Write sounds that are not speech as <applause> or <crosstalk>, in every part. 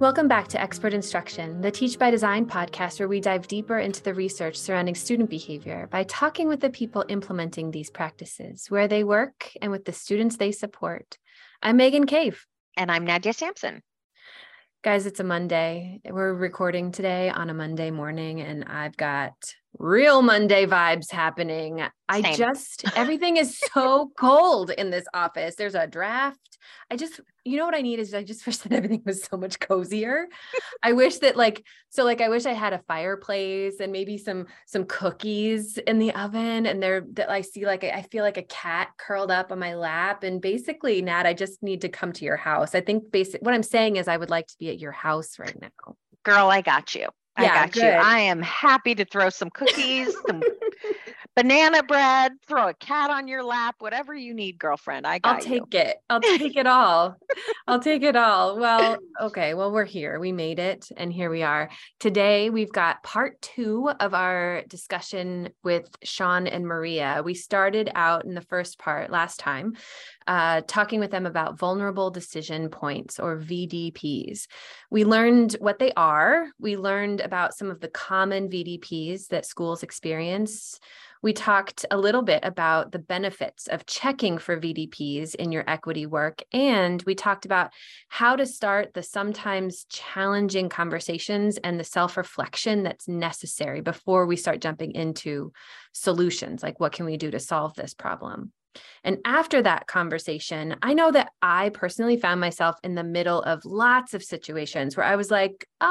Welcome back to Expert Instruction, the Teach by Design podcast where we dive deeper into the research surrounding student behavior by talking with the people implementing these practices, where they work, and with the students they support. I'm Megan Cave. And I'm Nadia Sampson. Guys, it's a Monday. We're recording today on a Monday morning, and I've got real Monday vibes happening. Same. I just, <laughs> everything is so cold in this office. There's a draft. I just, you know what I need is I just <laughs> wish that everything was so much cozier. I wish that like, so like, I wish I had a fireplace and maybe some, some cookies in the oven and there that I see like, I feel like a cat curled up on my lap. And basically, Nat, I just need to come to your house. I think basic, what I'm saying is I would like to be at your house right now. Girl, I got you. I yeah, got good. you. I am happy to throw some cookies, some <laughs> banana bread, throw a cat on your lap, whatever you need, girlfriend. I got I'll take you. it. I'll <laughs> take it all. I'll take it all. Well, okay. Well, we're here. We made it. And here we are. Today, we've got part two of our discussion with Sean and Maria. We started out in the first part last time, uh, talking with them about vulnerable decision points or VDPs. We learned what they are. We learned about some of the common VDPs that schools experience we talked a little bit about the benefits of checking for VDPs in your equity work. And we talked about how to start the sometimes challenging conversations and the self reflection that's necessary before we start jumping into solutions like what can we do to solve this problem. And after that conversation, I know that I personally found myself in the middle of lots of situations where I was like, ah,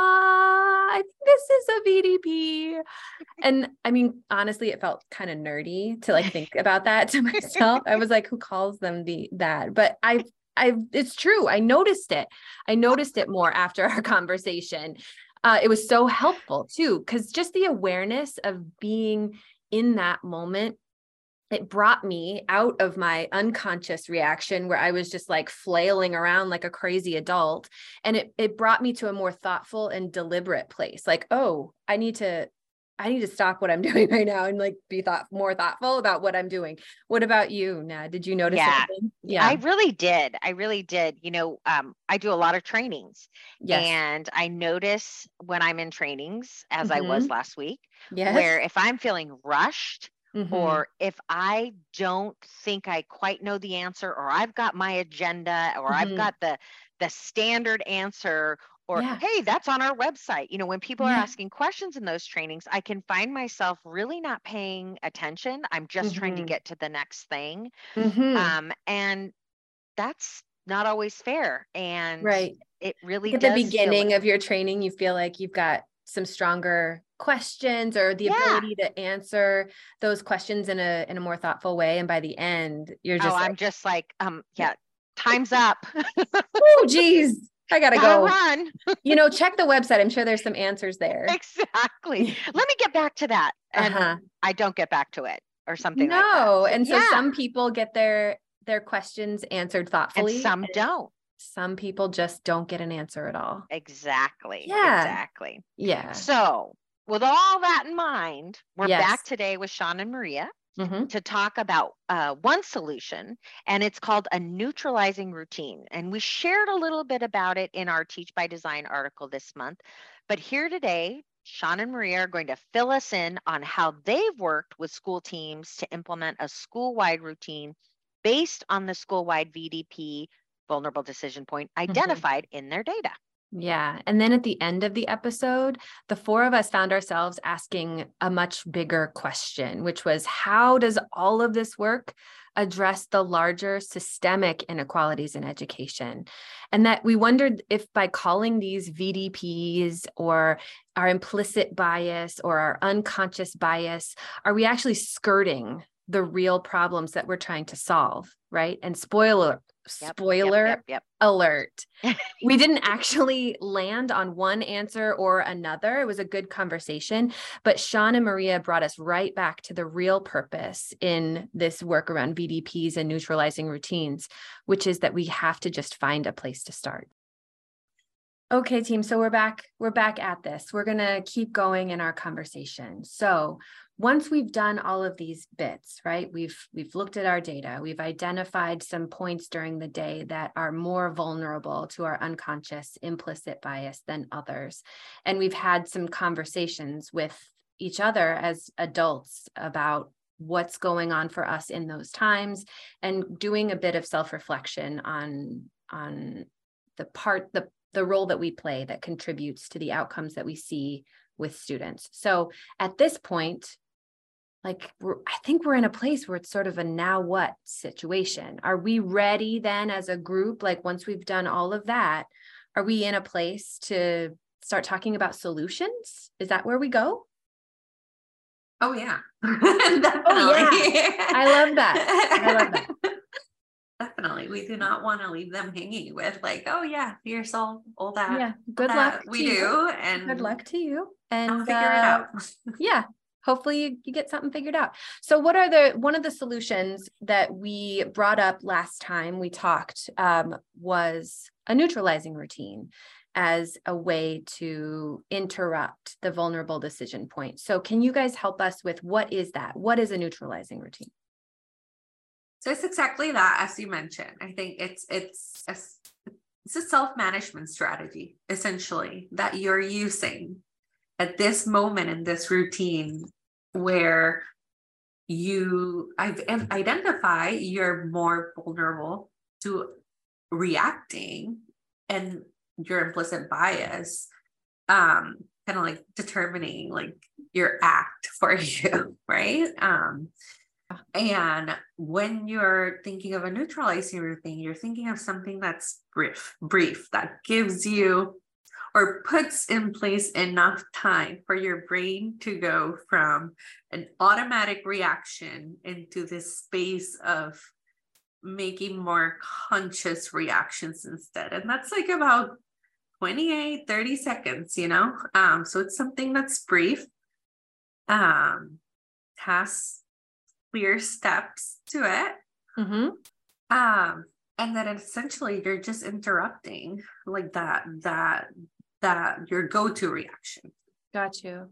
I think this is a VDP. And I mean, honestly, it felt kind of nerdy to like think <laughs> about that to myself. I was like, who calls them the that? But I I it's true. I noticed it. I noticed it more after our conversation. Uh, it was so helpful too, because just the awareness of being in that moment it brought me out of my unconscious reaction where I was just like flailing around like a crazy adult. And it, it brought me to a more thoughtful and deliberate place. Like, oh, I need to, I need to stop what I'm <laughs> doing right now and like be thought more thoughtful about what I'm doing. What about you, Nad? Did you notice yeah. Anything? Yeah. I really did. I really did. You know, um, I do a lot of trainings. Yes. And I notice when I'm in trainings, as mm-hmm. I was mm-hmm. last week, yes. where if I'm feeling rushed, Mm-hmm. Or if I don't think I quite know the answer, or I've got my agenda, or mm-hmm. I've got the the standard answer, or yeah. hey, that's on our website. You know, when people yeah. are asking questions in those trainings, I can find myself really not paying attention. I'm just mm-hmm. trying to mm-hmm. get to the next thing. Mm-hmm. Um, and that's not always fair. And right. it really at the beginning of your training, you feel like you've got some stronger questions or the yeah. ability to answer those questions in a in a more thoughtful way and by the end you're just oh, like, i'm just like um yeah time's up <laughs> oh geez I gotta, gotta go run. you know, check the website. I'm sure there's some answers there. Exactly. Let me get back to that. And uh-huh. I don't get back to it or something no. Like and so yeah. some people get their their questions answered thoughtfully. And some don't some people just don't get an answer at all. Exactly. Yeah. Exactly. Yeah. So, with all that in mind, we're yes. back today with Sean and Maria mm-hmm. to talk about uh, one solution, and it's called a neutralizing routine. And we shared a little bit about it in our Teach by Design article this month. But here today, Sean and Maria are going to fill us in on how they've worked with school teams to implement a school wide routine based on the school wide VDP vulnerable decision point mm-hmm. identified mm-hmm. in their data. Yeah. And then at the end of the episode, the four of us found ourselves asking a much bigger question, which was how does all of this work address the larger systemic inequalities in education? And that we wondered if by calling these VDPs or our implicit bias or our unconscious bias, are we actually skirting the real problems that we're trying to solve? Right. And spoiler Yep, spoiler yep, yep, alert. <laughs> we didn't actually land on one answer or another. It was a good conversation, but Sean and Maria brought us right back to the real purpose in this work around VDPs and neutralizing routines, which is that we have to just find a place to start. Okay, team. So we're back. We're back at this. We're going to keep going in our conversation. So once we've done all of these bits, right? We've we've looked at our data. We've identified some points during the day that are more vulnerable to our unconscious implicit bias than others. And we've had some conversations with each other as adults about what's going on for us in those times and doing a bit of self-reflection on on the part the the role that we play that contributes to the outcomes that we see with students. So at this point, like I think we're in a place where it's sort of a now what situation. Are we ready then as a group? Like once we've done all of that, are we in a place to start talking about solutions? Is that where we go? Oh yeah. <laughs> oh yeah. I love that. I love that. <laughs> Definitely. We do not want to leave them hanging with like, oh yeah, here's all all that. Yeah. Good luck. We do. You. And good luck to you. And I'll figure uh, it out. <laughs> yeah. Hopefully you, you get something figured out. So what are the one of the solutions that we brought up last time we talked um, was a neutralizing routine as a way to interrupt the vulnerable decision point. So can you guys help us with what is that? What is a neutralizing routine? So it's exactly that, as you mentioned. I think it's it's a, it's a self management strategy essentially that you're using at this moment in this routine where you identify you're more vulnerable to reacting and your implicit bias um kind of like determining like your act for <laughs> you right um and when you're thinking of a neutralizing routine, you're thinking of something that's brief, brief, that gives you or puts in place enough time for your brain to go from an automatic reaction into this space of making more conscious reactions instead. And that's like about 28, 30 seconds, you know? Um, so it's something that's brief, um, has clear steps to it. Mm-hmm. Um, and then essentially you're just interrupting like that, that, that your go-to reaction. Got you.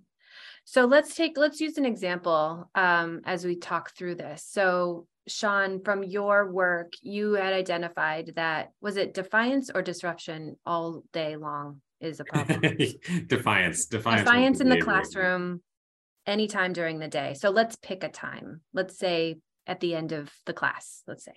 So let's take, let's use an example um, as we talk through this. So Sean, from your work, you had identified that was it defiance or disruption all day long is a problem. <laughs> defiance, defiance. Defiance in the classroom anytime during the day. So let's pick a time. Let's say at the end of the class, let's say.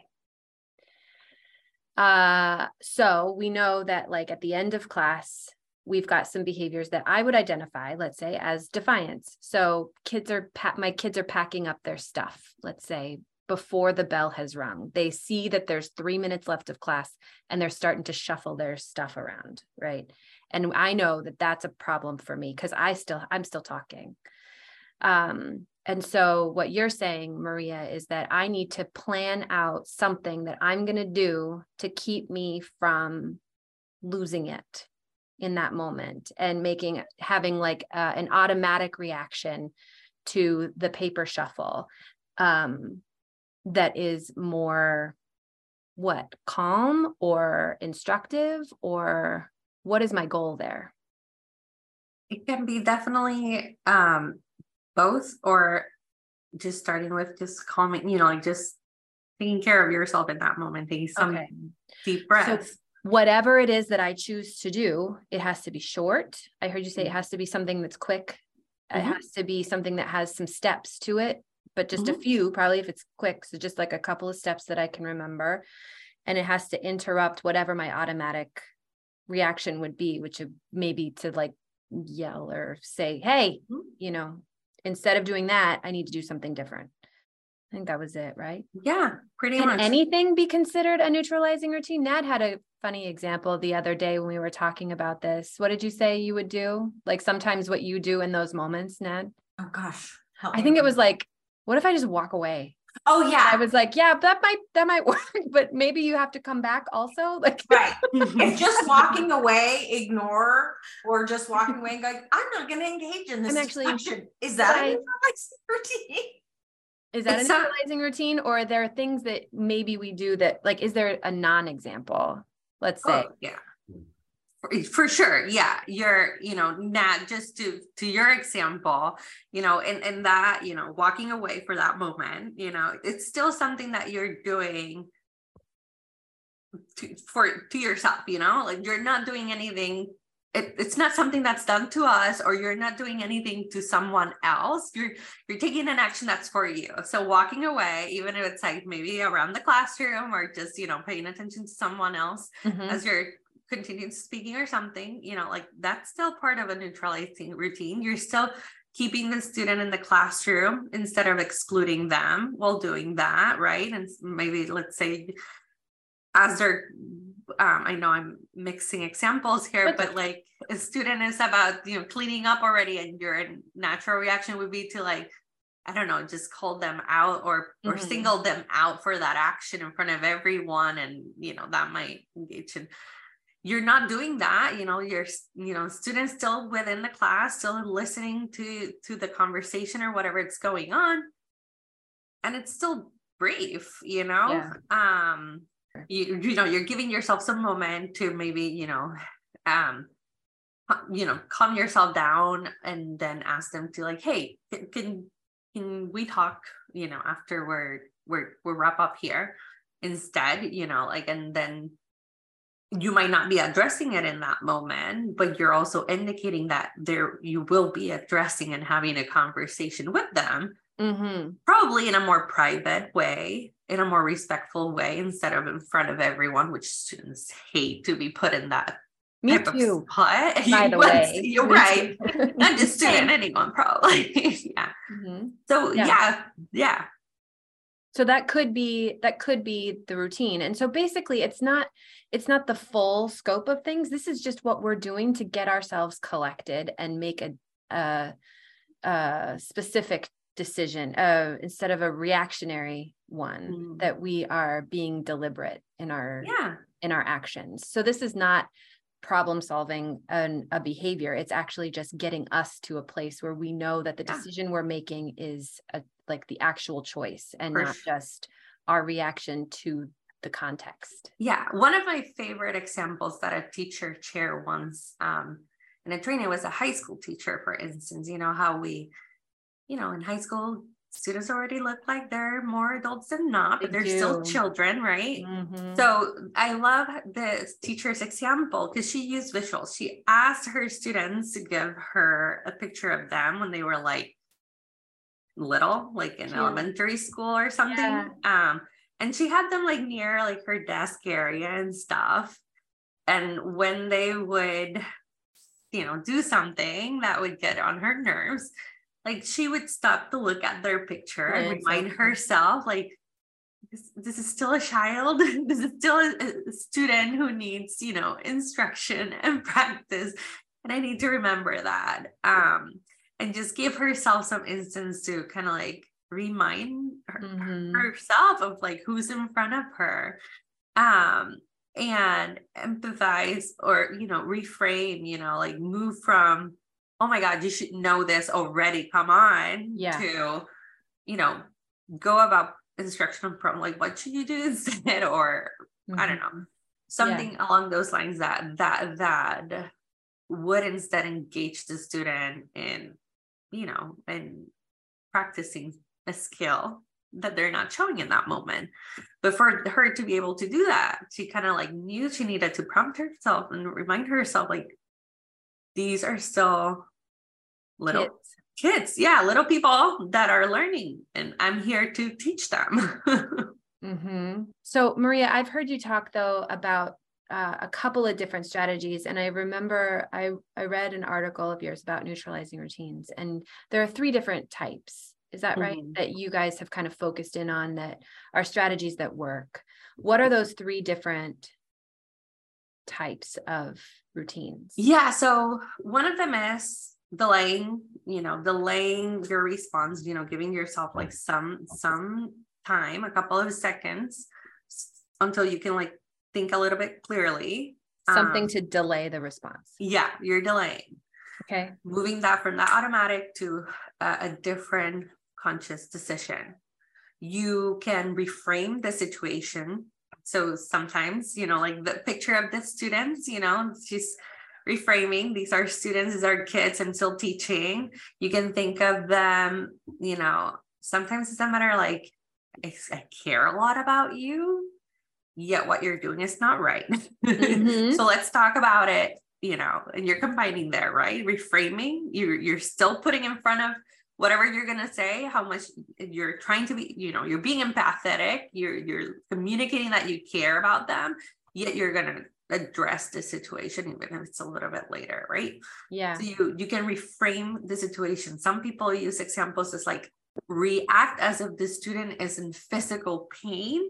Uh, so we know that like at the end of class, we've got some behaviors that I would identify, let's say, as defiance. So kids are pa- my kids are packing up their stuff, let's say, before the bell has rung. They see that there's three minutes left of class and they're starting to shuffle their stuff around, right? And I know that that's a problem for me because I still I'm still talking. Um, and so, what you're saying, Maria, is that I need to plan out something that I'm going to do to keep me from losing it in that moment and making having like uh, an automatic reaction to the paper shuffle um, that is more what calm or instructive or what is my goal there? It can be definitely um, both or just starting with just calming, you know, like just taking care of yourself in that moment, taking some okay. deep breaths. So whatever it is that I choose to do, it has to be short. I heard you say it mm-hmm. has to be something that's quick. Mm-hmm. It has to be something that has some steps to it, but just mm-hmm. a few, probably if it's quick. So just like a couple of steps that I can remember. And it has to interrupt whatever my automatic reaction would be, which would maybe to like yell or say, hey, mm-hmm. you know, instead of doing that, I need to do something different. I think that was it, right? Yeah, pretty Can much. anything be considered a neutralizing routine? Nat had a funny example the other day when we were talking about this. What did you say you would do? Like sometimes what you do in those moments, Nat? Oh gosh. I think it was like, what if I just walk away? Oh yeah. I was like, yeah, that might that might <laughs> work, but maybe you have to come back also. <laughs> Like right. <laughs> if just walking away, ignore, or just walking away and going, I'm not gonna engage in this. I'm actually discussion. is that I, a routine? Is that it's a neutralizing routine, or are there things that maybe we do that like is there a non-example? Let's oh, say. Oh, yeah. For, sure yeah you're you know not just to to your example you know and and that you know walking away for that moment you know it's still something that you're doing to, for to yourself you know like you're not doing anything it, it's not something that's done to us or you're not doing anything to someone else you're you're taking an action that's for you so walking away even if it's like maybe around the classroom or just you know paying attention to someone else mm-hmm. as you're continuing speaking or something you know like that's still part of a neutralizing routine you're still keeping the student in the classroom instead of excluding them while doing that right and maybe let's say as they're um, I know I'm mixing examples here, but like a student is about, you know, cleaning up already and your natural reaction would be to like, I don't know, just call them out or or mm-hmm. single them out for that action in front of everyone. And, you know, that might engage in you're not doing that you know you're you know students still within the class still listening to to the conversation or whatever it's going on. And it's still brief you know? Yeah. um you you know you're giving yourself some moment to maybe you know um you know calm yourself down and then ask them to like hey can can we talk you know after we're we're we wrap up here instead? You know like and then you might not be addressing it in that moment but you're also indicating that there you will be addressing and having a conversation with them mm-hmm. probably in a more private way in a more respectful way instead of in front of everyone, which students hate to be put in that me too. <laughs> By the way, <laughs> you're right. Not just <laughs> student, anyone probably. yeah. Mm-hmm. So yeah. yeah, yeah. So that could be that could be the routine. And so basically, it's not it's not the full scope of things. This is just what we're doing to get ourselves collected and make a a, a specific decision uh, instead of a reactionary one mm. that we are being deliberate in our yeah. in our actions so this is not problem solving an, a behavior it's actually just getting us to a place where we know that the yeah. decision we're making is a, like the actual choice and For not sure. just our reaction to the context yeah one of my favorite examples that a teacher chair once um, in a training was a high school teacher for instance you know how we you know, in high school, students already look like they're more adults than not, but they are still children, right? Mm-hmm. So I love this teacher's example because she used visuals. She asked her students to give her a picture of them when they were like little, like in elementary school or something. Yeah. Um, and she had them like near like her desk area and stuff. And when they would, you know, do something that would get on her nerves, like she would stop to look at their picture and remind exactly. herself like this, this, is still a child <laughs> this is still a, a student who needs you know instruction <laughs> and practice and i need to remember that um and just give herself some instance to kind of like remind her, mm-hmm. herself of like who's in front of her um and empathize or you know reframe you know like move from oh my God, you should know this already. Come on. Yeah. To, you know, go about instruction from like, what should you do <laughs> instead? Or mm-hmm. I don't mm-hmm. know, something yeah. along those lines that, that, that would instead engage the student in, you know, in practicing a skill that they're not showing in that moment. But for her to be able to do that, she kind of like knew she needed to prompt herself and remind herself, like, these are still little kids. kids. Yeah, little people that are learning, and I'm here to teach them. <laughs> mm-hmm. So, Maria, I've heard you talk though about uh, a couple of different strategies, and I remember I I read an article of yours about neutralizing routines, and there are three different types. Is that right? Mm-hmm. That you guys have kind of focused in on that are strategies that work. What are those three different types of routines? Yeah. So one of them is delaying you know delaying your response you know giving yourself like some some time a couple of seconds until you can like think a little bit clearly something um, to delay the response. Yeah you're delaying. Okay. Moving that from that automatic to a, a different conscious decision. You can reframe the situation. So sometimes you know like the picture of the students you know she's reframing. These are students these are kids i'm still teaching. You can think of them you know sometimes it's a matter like I, I care a lot about you yet what you're doing is not right. Mm-hmm. <laughs> so let's talk about it you know and you're combining there right? Reframing you're you're still putting in front of whatever you're going to say how much you're trying to be you know you're being empathetic you're you're communicating that you care about them yet you're going to address the situation even if it's a little bit later right yeah so you you can reframe the situation some people use examples as like react as if the student is in physical pain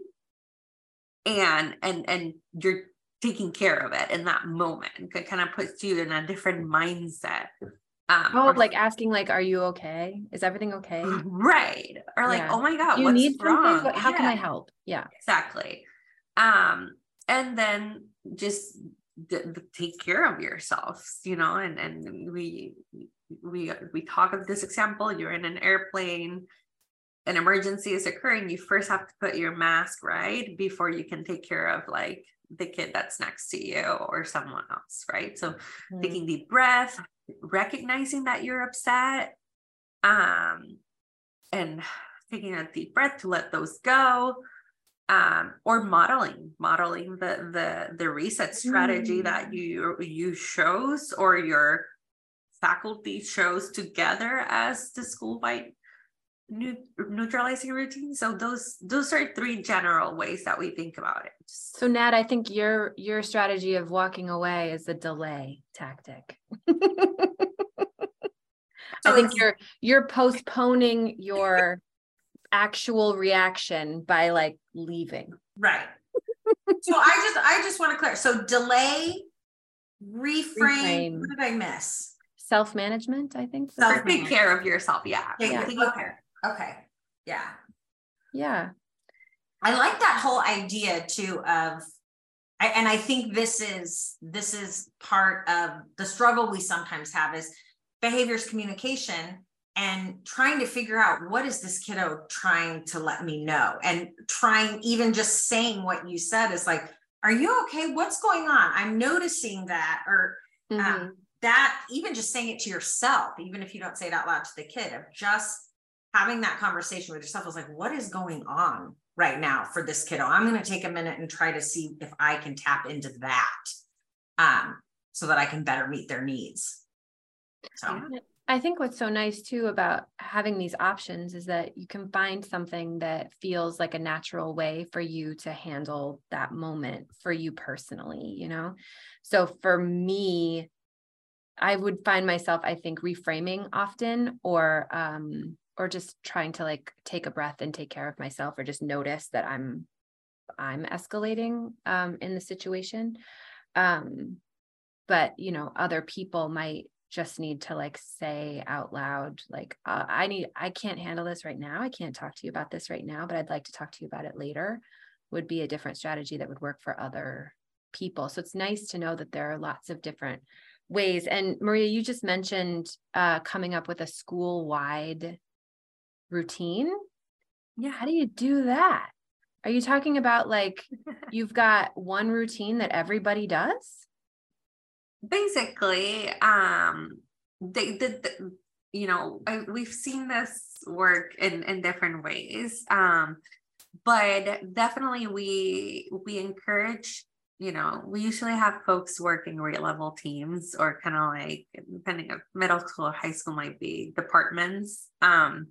and and and you're taking care of it in that moment it kind of puts you in a different mindset um, oh, or, like asking, like, "Are you okay? Is everything okay?" Right. Or like, yeah. "Oh my god, you what's need wrong? How yeah. can I help?" Yeah. Exactly. Um, and then just d- d- take care of yourselves, you know. And and we we we talk of this example. You're in an airplane. An emergency is occurring. You first have to put your mask right before you can take care of like the kid that's next to you or someone else, right? So mm-hmm. taking deep breath, recognizing that you're upset, um, and taking a deep breath to let those go. Um, or modeling, modeling the the the reset strategy mm-hmm. that you you shows or your faculty shows together as the school wide neutralizing routine. So those those are three general ways that we think about it. So nat i think your your strategy of walking away is a delay tactic. <laughs> I think you're you're postponing your actual reaction by like leaving right so i just i just want to clear so delay reframe, reframe. what did i miss self-management i think self take care of yourself yeah, yeah. okay Okay. Yeah. Yeah. I like that whole idea too of I, and I think this is this is part of the struggle we sometimes have is behaviors communication and trying to figure out what is this kiddo trying to let me know and trying even just saying what you said is like are you okay what's going on i'm noticing that or um, mm-hmm. um, that even just saying it to yourself even if you don't say it out loud to the kid of just having that conversation with yourself is like, what is going on right now for this kiddo? I'm going to take a minute and try to see if I can tap into that um, so that I can better meet their needs. So. I think what's so nice too about having these options is that you can find something that feels like a natural way for you to handle that moment for you personally, you know? So for me, I would find myself, I think, reframing often or um, or just trying to like take a breath and take care of myself or just notice that i'm i'm escalating um, in the situation um, but you know other people might just need to like say out loud like uh, i need i can't handle this right now i can't talk to you about this right now but i'd like to talk to you about it later would be a different strategy that would work for other people so it's nice to know that there are lots of different ways and maria you just mentioned uh, coming up with a school wide routine. Yeah. How do you do that? Are you talking about like <laughs> you've got one routine that everybody does? Basically, um, they did, the, you know, I, we've seen this work in, in different ways. Um, but definitely we, we encourage you know, we usually have folks working grade level teams or kind of like depending of middle school or high school might be departments. Um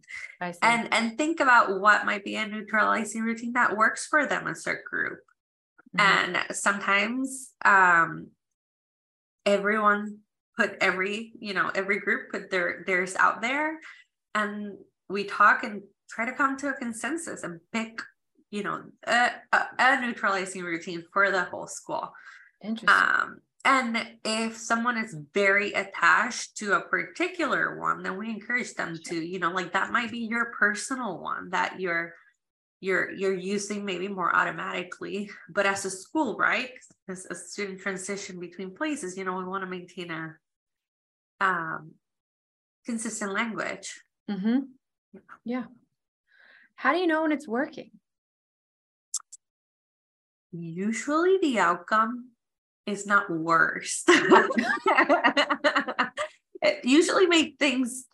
and and think about what might be a neutralizing routine that works for them as their group. Mm-hmm. And sometimes um everyone put every, you know, every group put their theirs out there and we talk and try to come to a consensus and pick you know, a, a, neutralizing routine for the whole school. Interesting. Um, and if someone is very attached to a particular one, then we encourage them to, you know, like that might be your personal one that you're you're you're using maybe more automatically. But as a school, right? As a student transition between places, you know, we want to maintain a um consistent language. Mm-hmm. Yeah. How do you know when it's working? usually the outcome is not worse. <laughs> <laughs> it usually make things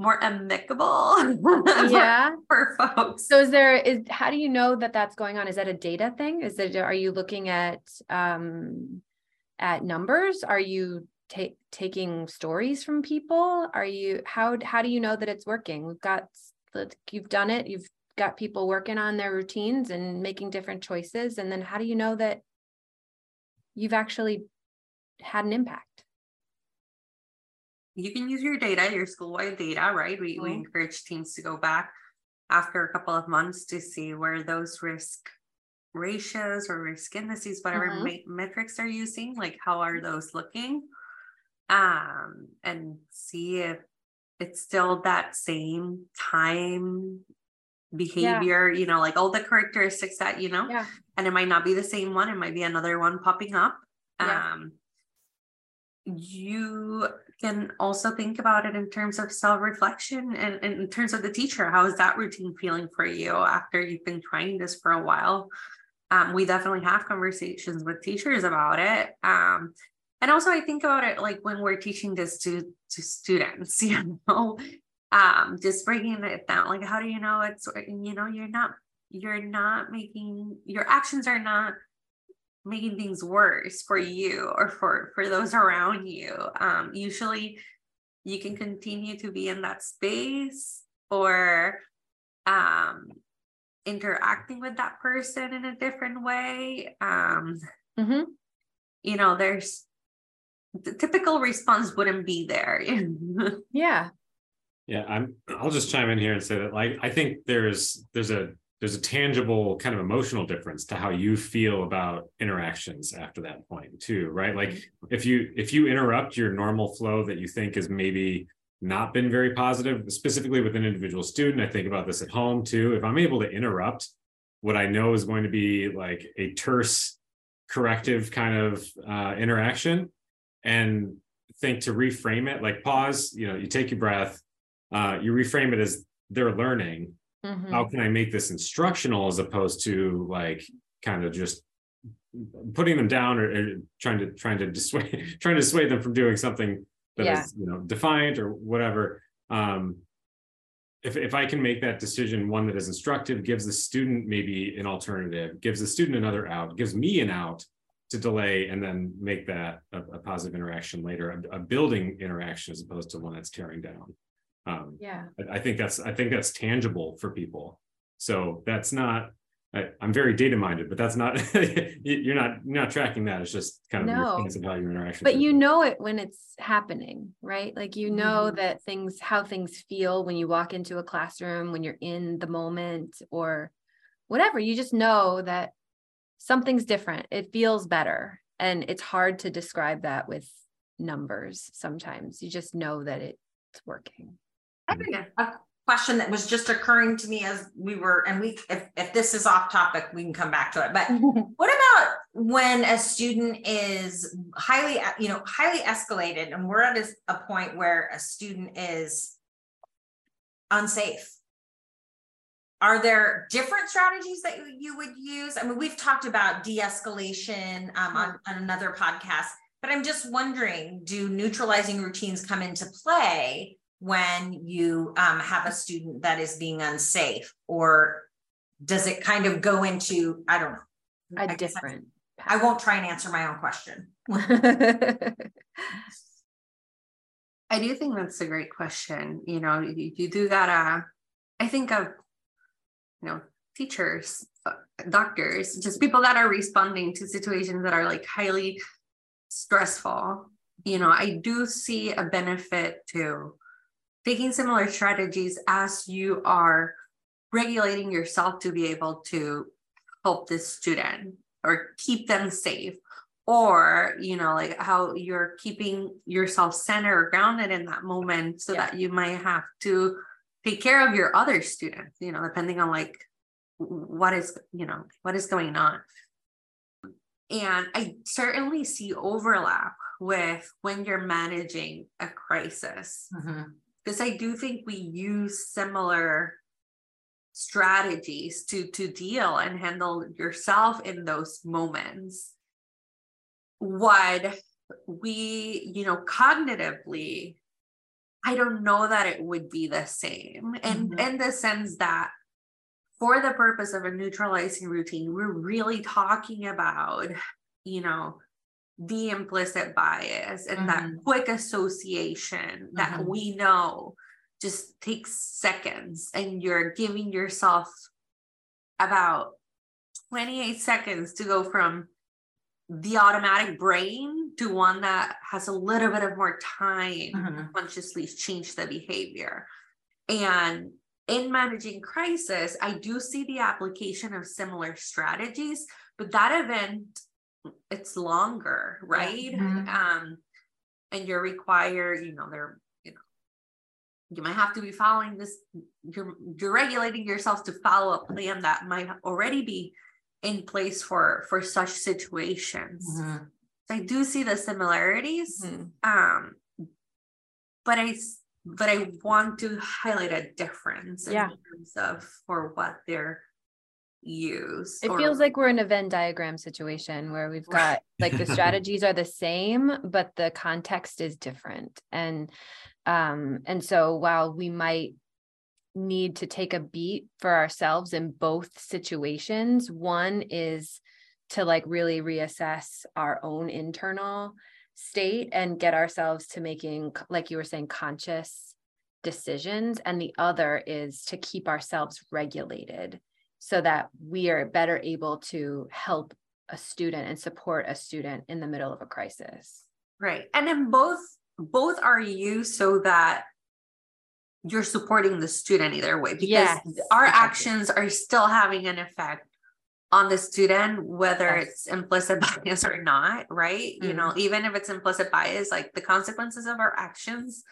more amicable <laughs> yeah. for, for folks. So is there is how do you know that that's going on? Is that a data thing? Is it are you looking at um at numbers? Are you ta- taking stories from people? Are you how how do you know that it's working? We've got you've done it. You've got people working on their routines and making different choices. And then how do you know that you've actually had an impact you can use your data, your school-wide data, right? We, mm-hmm. we encourage teams to go back after a couple of months to see where those risk ratios or risk indices, whatever mm-hmm. ma- metrics they're using, like how are those looking? Um, and see if it's still that same time behavior, yeah. you know, like all the characteristics that, you know, yeah. and it might not be the same one, it might be another one popping up. Yeah. Um, you can also think about it in terms of self-reflection and, and, in terms of the teacher. How is that routine feeling for you after you've been trying this for a while? Um, we definitely have conversations with teachers about it. Um, and also i think about it like when we're teaching this to to students <laughs> you know? Um, just breaking it down like how do you know it's you know you're not you're not making your actions are not making things worse for you or for for those around you. Um usually you can continue to be in that space or um interacting with that person in a different way. Um mm-hmm. you know there's the typical response wouldn't be there. <laughs> Yeah. Yeah i'm i'll just chime in here and say that like i think there's there's a there's a tangible kind of emotional difference to how you feel about interactions after that point too right like mm-hmm. if you if you interrupt your normal flow that you think has maybe not been very positive specifically with an individual student i think about this at home too if i'm able to interrupt what i know is going to be like a terse corrective kind of uh, interaction and think to reframe it like pause you know you take your breath uh, you reframe it as they're learning Mm-hmm. How can I make this instructional as opposed to like kind of just putting them down or, or trying to trying to dissuade <laughs> trying to dissuade them from doing something that yeah. is you know defiant or whatever. Um, if, if I can make that decision one that is instructive, gives the student maybe an alternative, gives the student another out, gives me an out to delay and then make that a, a positive interaction later, a, a, building interaction as opposed to one that's tearing down. Um, yeah, I, I think that's I think that's tangible for people. So that's not. I, am very data minded, but that's not. <laughs> you're not you're not tracking that. It's just kind of no. your of how your interaction. But you know it when it's happening, right? Like you know mm-hmm. that things how things feel when you walk into a classroom, when you're in the moment, or whatever. You just know that something's different. It feels better, and it's hard to describe that with numbers. Sometimes you just know that it's working. I think a question that was just occurring to me as we were, and we, if, if this is off topic, we can come back to it. But <laughs> what about when a student is highly, you know, highly escalated and we're at a, a point where a student is unsafe? Are there different strategies that you, you would use? I mean, we've talked about de-escalation um, on, on another podcast, but I'm just wondering, do neutralizing routines come into play when you um, have a student that is being unsafe or does it kind of go into i don't know. A I different I, I won't try and answer my own question. <laughs> I do think that's a great question you know you, you do gotta i think of you know teachers uh, doctors just people that are responding to situations that are like highly stressful. You know i do see a benefit to taking similar strategies as you are regulating yourself to be able to help this student or keep them safe or you know like how you're keeping yourself centered or grounded in that moment so yeah. that you might have to take care of your other students you know depending on like what is you know what is going on. And i certainly see overlap with when you're managing a crisis. Mm-hmm because I do think we use similar strategies to to deal and handle yourself in those moments what we you know cognitively i don't know that it would be the same and mm-hmm. in the sense that for the purpose of a neutralizing routine we're really talking about you know the implicit bias and mm-hmm. that quick association that mm-hmm. we know just takes seconds and you're giving yourself about 28 seconds to go from the automatic brain to one that has a little bit of more time mm-hmm. to consciously change the behavior and in managing crisis i do see the application of similar strategies but that event it's longer, right? Mm-hmm. Um, and you're required, you know, they're, you know, you might have to be following this, you're, you're regulating yourself to follow a plan that might already be in place for for such situations. Mm-hmm. So I do see the similarities. Mm-hmm. Um, but I but I want to highlight a difference in terms of for what they're use. It or... feels like we're in a Venn diagram situation where we've got like the <laughs> strategies are the same, but the context is different. And um, and so while we might need to take a beat for ourselves in both situations, one is to like really reassess our own internal state and get ourselves to making, like you were saying, conscious decisions. And the other is to keep ourselves regulated so that we are better able to help a student and support a student in the middle of a crisis. Right. And then both both are you so that you're supporting the student either way because yes, our exactly. actions are still having an effect on the student whether yes. it's implicit <laughs> bias or not right mm-hmm. you know mm-hmm. even if it's implicit bias like the consequences of our actions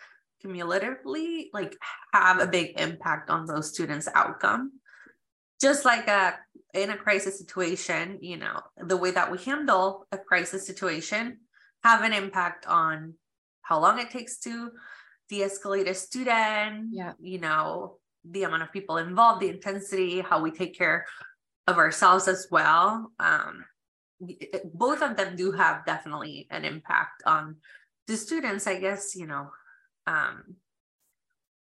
cumulatively like have a big impact on those students outcome just like a in a crisis situation, you know, the way that we handle a crisis situation have an impact on how long it takes to de-escalate a student, yeah. you know, the amount of people involved, the intensity, how we take care of ourselves as well. Um, both of them do have definitely an impact on the students. I guess, you know, um,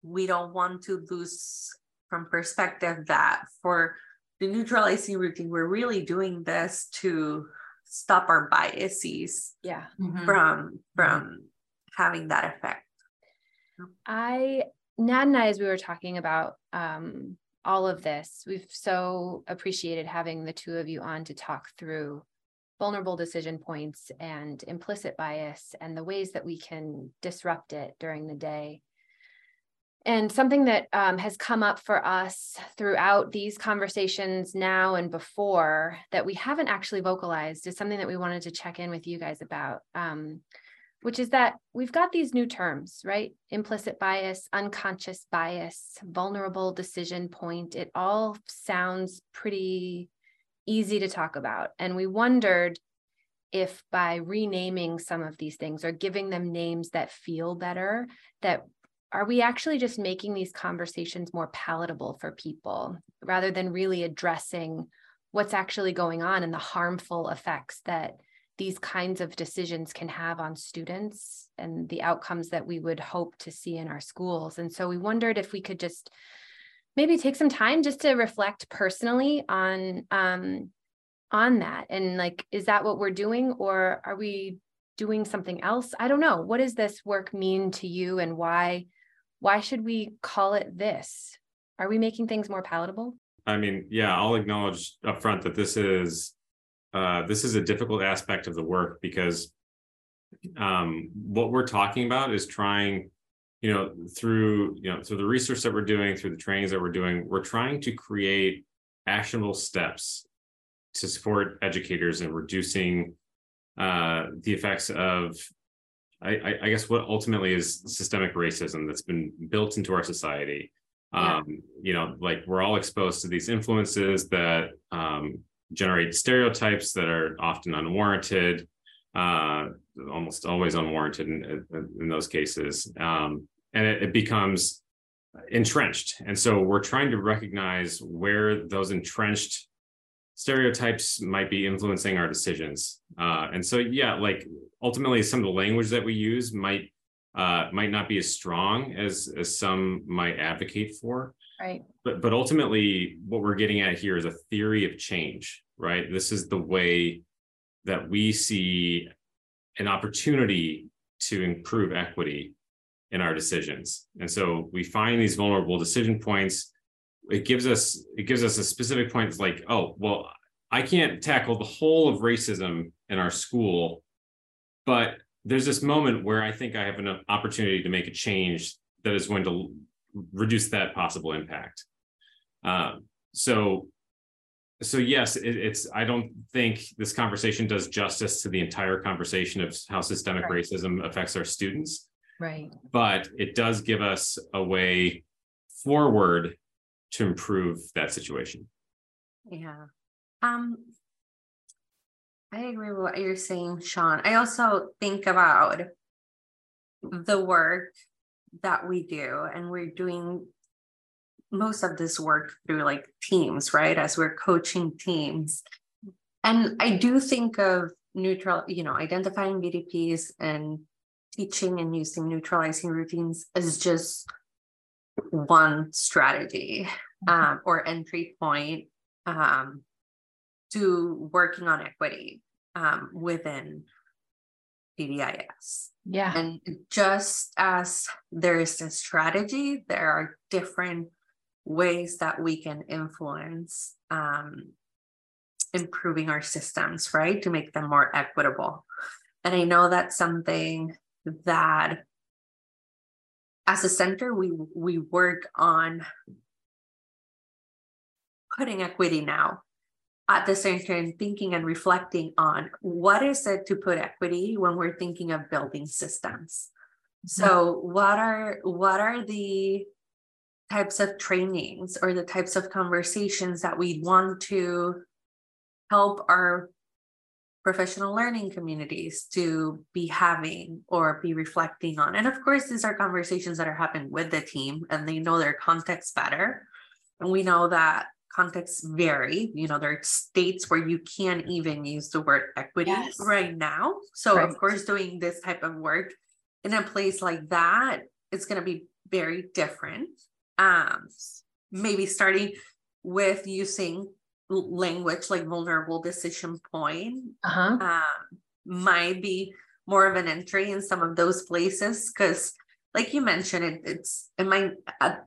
we don't want to lose from perspective that for the neutralizing routine, we're really doing this to stop our biases yeah. Mm-hmm. from from having that effect. I Nad and I, as we were talking about um, all of this, we've so appreciated having the two of you on to talk through vulnerable decision points and implicit bias and the ways that we can disrupt it during the day. And something that um, has come up for us throughout these conversations now and before that we haven't actually vocalized is something that we wanted to check in with you guys about, um, which is that we've got these new terms, right? Implicit bias, unconscious bias, vulnerable decision point. It all sounds pretty easy to talk about. And we wondered if by renaming some of these things or giving them names that feel better, that are we actually just making these conversations more palatable for people rather than really addressing what's actually going on and the harmful effects that these kinds of decisions can have on students and the outcomes that we would hope to see in our schools. And so we wondered if we could just maybe take some time just to reflect personally on um, on that. And like is that what we're doing or are we doing something else? I don't know. What does this work mean to you and why why should we call it this? Are we making things more palatable? I mean, yeah, I'll acknowledge upfront that this is uh, this is a difficult aspect of the work because um, what we're talking about is trying, you know, through you know through the research that we're doing, through the trainings that we're doing, we're trying to create actionable steps to support educators in reducing uh, the effects of I, I guess what ultimately is systemic racism that's been built into our society. Yeah. Um, you know, like we're all exposed to these influences that um, generate stereotypes that are often unwarranted, uh, almost always unwarranted in, in those cases. Um, and it, it, becomes entrenched. And so we're trying to recognize where those entrenched stereotypes might be influencing our decisions. Uh, and so, yeah, like ultimately, some of the language that we use might uh, might not be as strong as as some might advocate for. Right. But but ultimately, what we're getting at here is a theory of change. Right. This is the way that we see an opportunity to improve equity in our decisions. And so we find these vulnerable decision points. It gives us it gives us a specific point. It's like, oh, well, I can't tackle the whole of racism in our school, but there's this moment where I think I have an opportunity to make a change that is going to reduce that possible impact. Um, so so yes it, it's i don't think this conversation does justice to the entire conversation of how systemic right. racism affects our students Right. But it does give us a way forward to improve that situation. Yeah. Um I agree with what you're saying, Sean. I also think about the work that we do, and we're doing most of this work through like teams, right? As we're coaching teams. And I do think of neutral, you know, identifying VDPs and teaching and using neutralizing routines is just one strategy mm-hmm. um, or entry point um, to working on equity um, within PBIS. Yeah. And just as there is a strategy, there are different ways that we can influence um, improving our systems, right? To make them more equitable. And I know that's something that as a center we we work on putting equity now at the center and thinking and reflecting on what is it to put equity when we're thinking of building systems mm-hmm. so what are what are the types of trainings or the types of conversations that we want to help our professional learning communities to be having or be reflecting on. And of course, these are conversations that are happening with the team and they know their context better. And we know that contexts vary. You know, there are states where you can't even use the word equity yes. right now. So, right. of course, doing this type of work in a place like that, it's going to be very different. Um, maybe starting with using language like vulnerable decision point uh-huh. um, might be more of an entry in some of those places because like you mentioned it, it's it might at,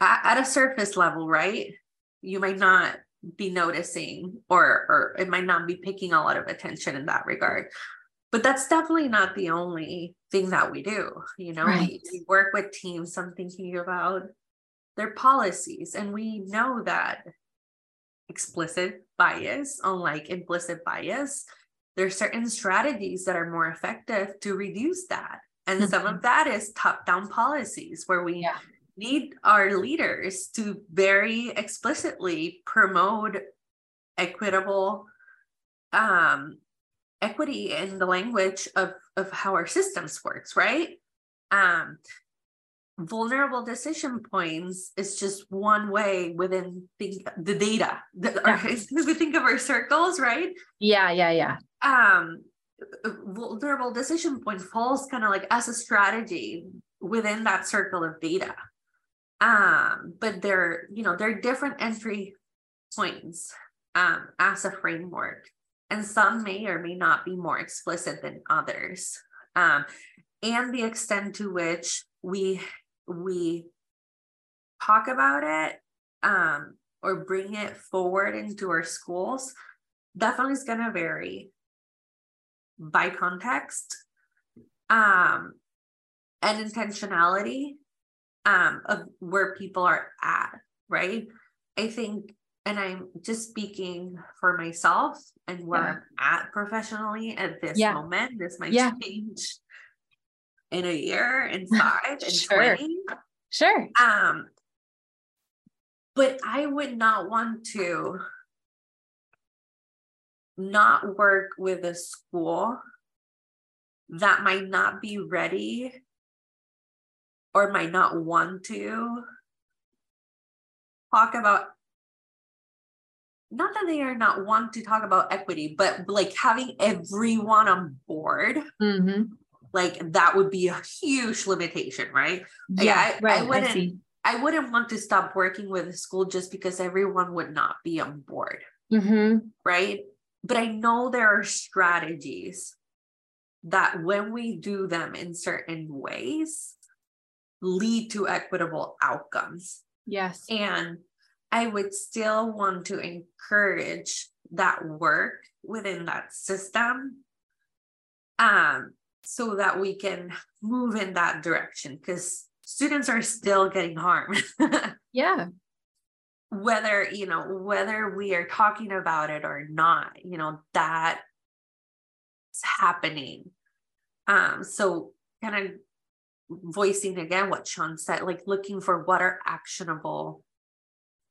at a surface level right you might not be noticing or or it might not be picking a lot of attention in that regard but that's definitely not the only thing that we do you know right. we, we work with teams i'm thinking about their policies and we know that explicit bias, unlike implicit bias, there's certain strategies that are more effective to reduce that. And mm-hmm. some of mm-hmm. that is top-down policies where we yeah. need our leaders to very explicitly promote equitable um, equity in the language of, of how our systems works, right? Um, vulnerable decision points is just one way within the, the data the, yeah. <laughs> our, we think of our circles right? Yeah yeah yeah. Um vulnerable decision point falls kind of like as a strategy within that circle of data. Um but they're you know they're different entry points um as a framework. And some may or may not be more explicit than others. Um and the extent to which we we talk about it um, or bring it forward into our schools definitely is going to vary by context um, and intentionality um, of where people are at, right? I think, and I'm just speaking for myself and where yeah. I'm at professionally at this yeah. moment. This might yeah. change in a year, in <laughs> five, in sure. 20. Sure. Um, but I would not want to not work with a school that might not be ready or might not want to talk about not that they are not want to talk about equity, but like having everyone on board, mm-hmm. Like that would be a huge limitation, right? Yeah, I, right. I wouldn't. I, I, wouldn't want to stop working with a school just because everyone would not be on board, mm-hmm. right? But I know there are strategies that when we do them in certain ways, lead to equitable outcomes. Yes. And I would still want to encourage that work within that system um, so that we can move in that direction because students are still getting harmed. <laughs> yeah. Whether, you know, whether we are talking about it or not, you know, that is happening. Um, so kind of voicing again what Sean said, like looking for what are actionable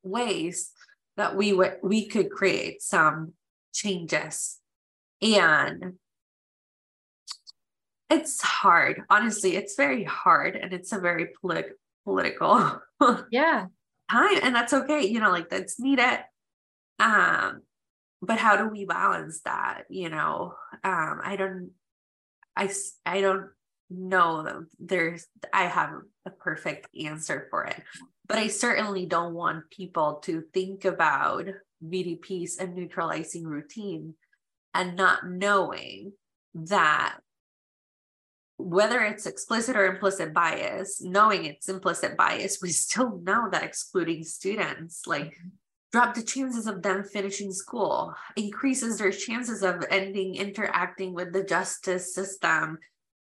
ways that we would we could create some changes and it's hard honestly it's very hard and it's a very polit- political <laughs> yeah. time and that's okay you know like that's needed. Um but how do we balance that you know? Um i don't i i don't know that there's i have a perfect answer for it but I certainly don't want people to think about VDPs and neutralizing routine and not knowing that whether it's explicit or implicit bias, knowing it's implicit bias, we still know that excluding students like mm-hmm. drop the chances of them finishing school, increases their chances of ending interacting with the justice system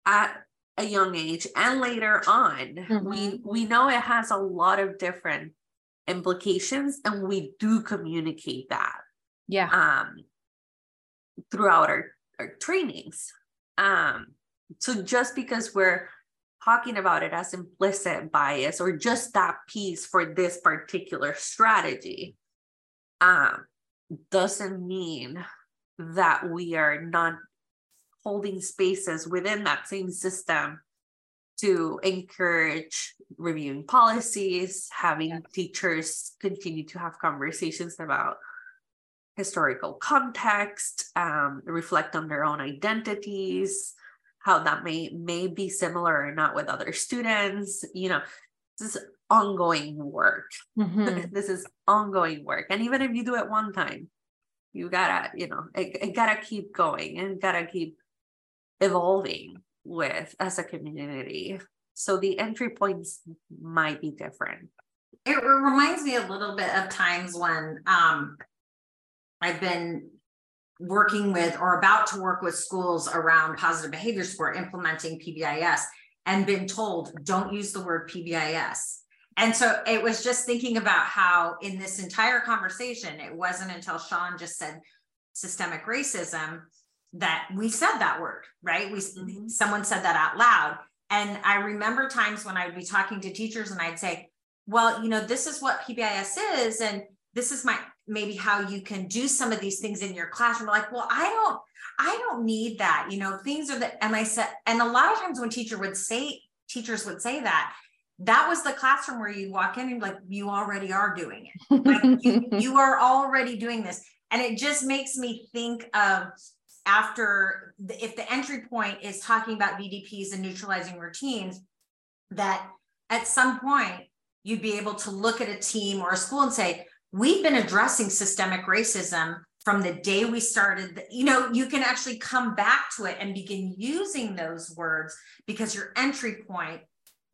at a young age and later on mm-hmm. we we know it has a lot of different implications and we do communicate that yeah um throughout our, our trainings um so just because we're talking about it as implicit bias or just that piece for this particular strategy um doesn't mean that we are not holding spaces within that same system to encourage reviewing policies, having yeah. teachers continue to have conversations about historical context, um, reflect on their own identities, how that may may be similar or not with other students. You know, this is ongoing work. Mm-hmm. <laughs> this is ongoing work, and even if you do it one time, you gotta, you know, it, it gotta keep going and gotta keep evolving with as a community. So the entry points might be different. It reminds me a little bit of times when um, I've been working with or about to work with schools around positive behavior support, implementing PBIS, and been told don't use the word PBIS. And so it was just thinking about how in this entire conversation, it wasn't until Sean just said systemic racism that we said that word, right? We mm-hmm. someone said that out loud. And I remember times when I'd be talking to teachers and I'd say, well, you know, this is what PBIS is, and this is my maybe how you can do some of these things in your classroom. Like, well, I don't, I don't need that. You know, things are that, and I said, and a lot of times when teacher would say, teachers would say that, that was the classroom where you walk in and like you already are doing it. Like <laughs> you, you are already doing this. And it just makes me think of after the, if the entry point is talking about VDPs and neutralizing routines, that at some point you'd be able to look at a team or a school and say, we've been addressing systemic racism from the day we started. You know, you can actually come back to it and begin using those words because your entry point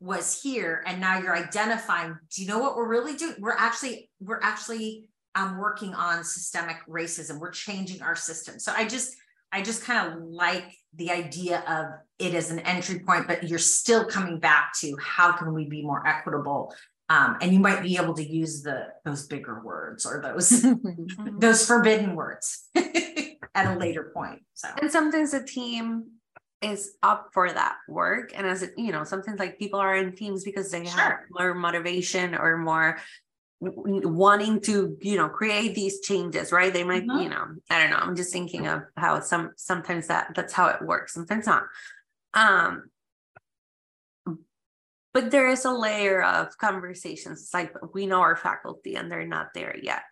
was here and now you're identifying do you know what we're really doing we're actually we're actually um, working on systemic racism we're changing our system so i just I just kind of like the idea of it as an entry point, but you're still coming back to how can we be more equitable? Um, and you might be able to use the those bigger words or those <laughs> <laughs> those forbidden words <laughs> at a later point. So and sometimes a team is up for that work and as it you know sometimes like people are in teams because they sure. have more motivation or more wanting to you know create these changes right they might mm-hmm. you know i don't know i'm just thinking of how some sometimes that that's how it works sometimes not um but there is a layer of conversations. It's like we know our faculty and they're not there yet.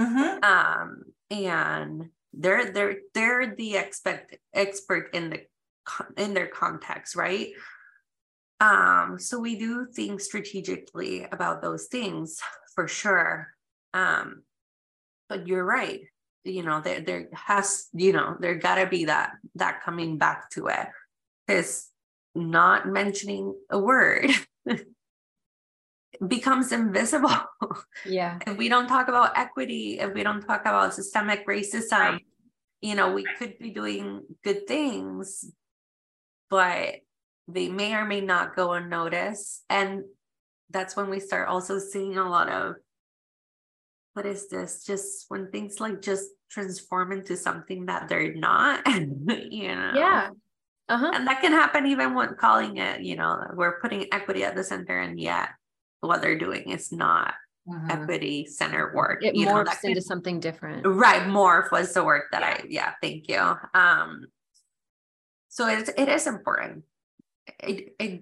Mm-hmm. um and they're they're they're the expect expert in the in their context right? Um so we do think strategically about those things for sure. Um but you're right. You know there there has you know there gotta be that that coming back to it. Because not mentioning a word <laughs> <laughs> becomes invisible. Yeah. if we don't talk about equity, if we don't talk about systemic racism, right. you know, we could be doing good things, but they may or may not go unnoticed. And that's when we start also seeing a lot of what is this? Just when things like just transform into something that they're not, <laughs> you know. Yeah. Uh-huh. And that can happen even when calling it, you know, we're putting equity at the center, and yet what they're doing is not uh-huh. equity center work. It you morphs know, into something different. Right. Morph was the word that yeah. I, yeah, thank you. Um, so it's, it is important. I, I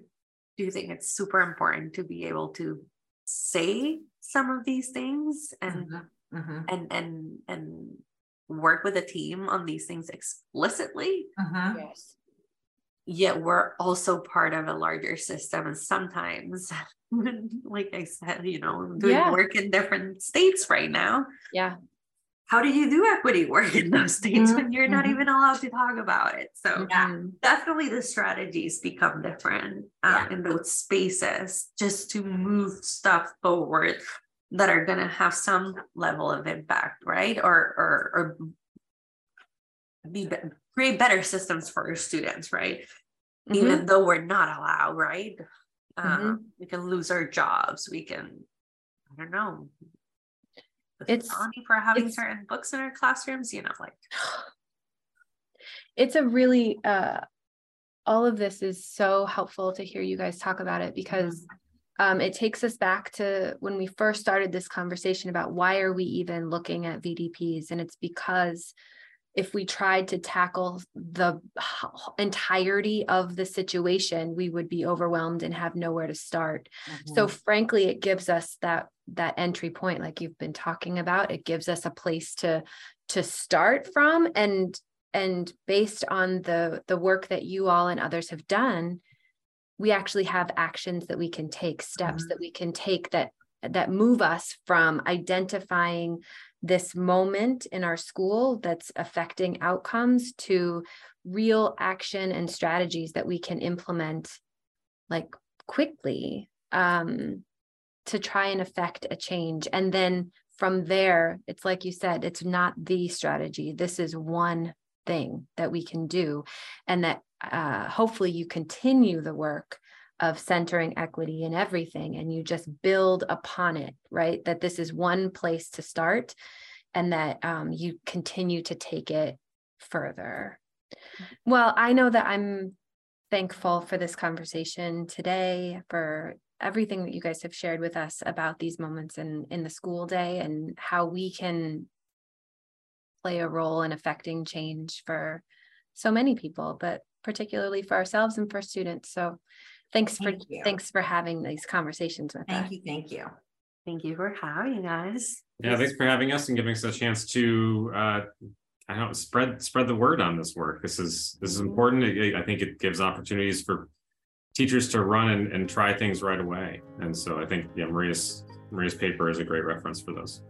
do think it's super important to be able to say some of these things and, uh-huh. Uh-huh. and, and, and work with a team on these things explicitly. Yes yet we're also part of a larger system and sometimes <laughs> like i said you know doing yeah. work in different states right now yeah how do you do equity work in those states mm-hmm. when you're not mm-hmm. even allowed to talk about it so yeah definitely the strategies become different uh, yeah. in those spaces just to move stuff forward that are going to have some level of impact right or or, or be create better systems for our students, right? Mm-hmm. Even though we're not allowed, right? Mm-hmm. Um, we can lose our jobs. We can, I don't know. It's money for having certain books in our classrooms, you know, like <gasps> it's a really uh all of this is so helpful to hear you guys talk about it because mm-hmm. um, it takes us back to when we first started this conversation about why are we even looking at VDPs and it's because if we tried to tackle the entirety of the situation we would be overwhelmed and have nowhere to start mm-hmm. so frankly it gives us that that entry point like you've been talking about it gives us a place to to start from and and based on the the work that you all and others have done we actually have actions that we can take steps mm-hmm. that we can take that that move us from identifying this moment in our school that's affecting outcomes to real action and strategies that we can implement like quickly um, to try and affect a change. And then from there, it's like you said, it's not the strategy. This is one thing that we can do. And that uh, hopefully you continue the work of centering equity in everything and you just build upon it, right? That this is one place to start and that um, you continue to take it further. Well, I know that I'm thankful for this conversation today, for everything that you guys have shared with us about these moments in, in the school day and how we can play a role in affecting change for so many people, but particularly for ourselves and for students. So Thanks for Thank thanks for having these conversations with thank us. Thank you, thank you. Thank you for having us. Yeah, thanks for having us and giving us a chance to uh, I don't know, spread spread the word on this work. This is this is mm-hmm. important. I think it gives opportunities for teachers to run and, and try things right away. And so I think yeah, Maria's Maria's paper is a great reference for those.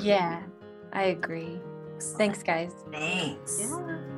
Yeah, I agree. Thanks, guys. Thanks. Yeah.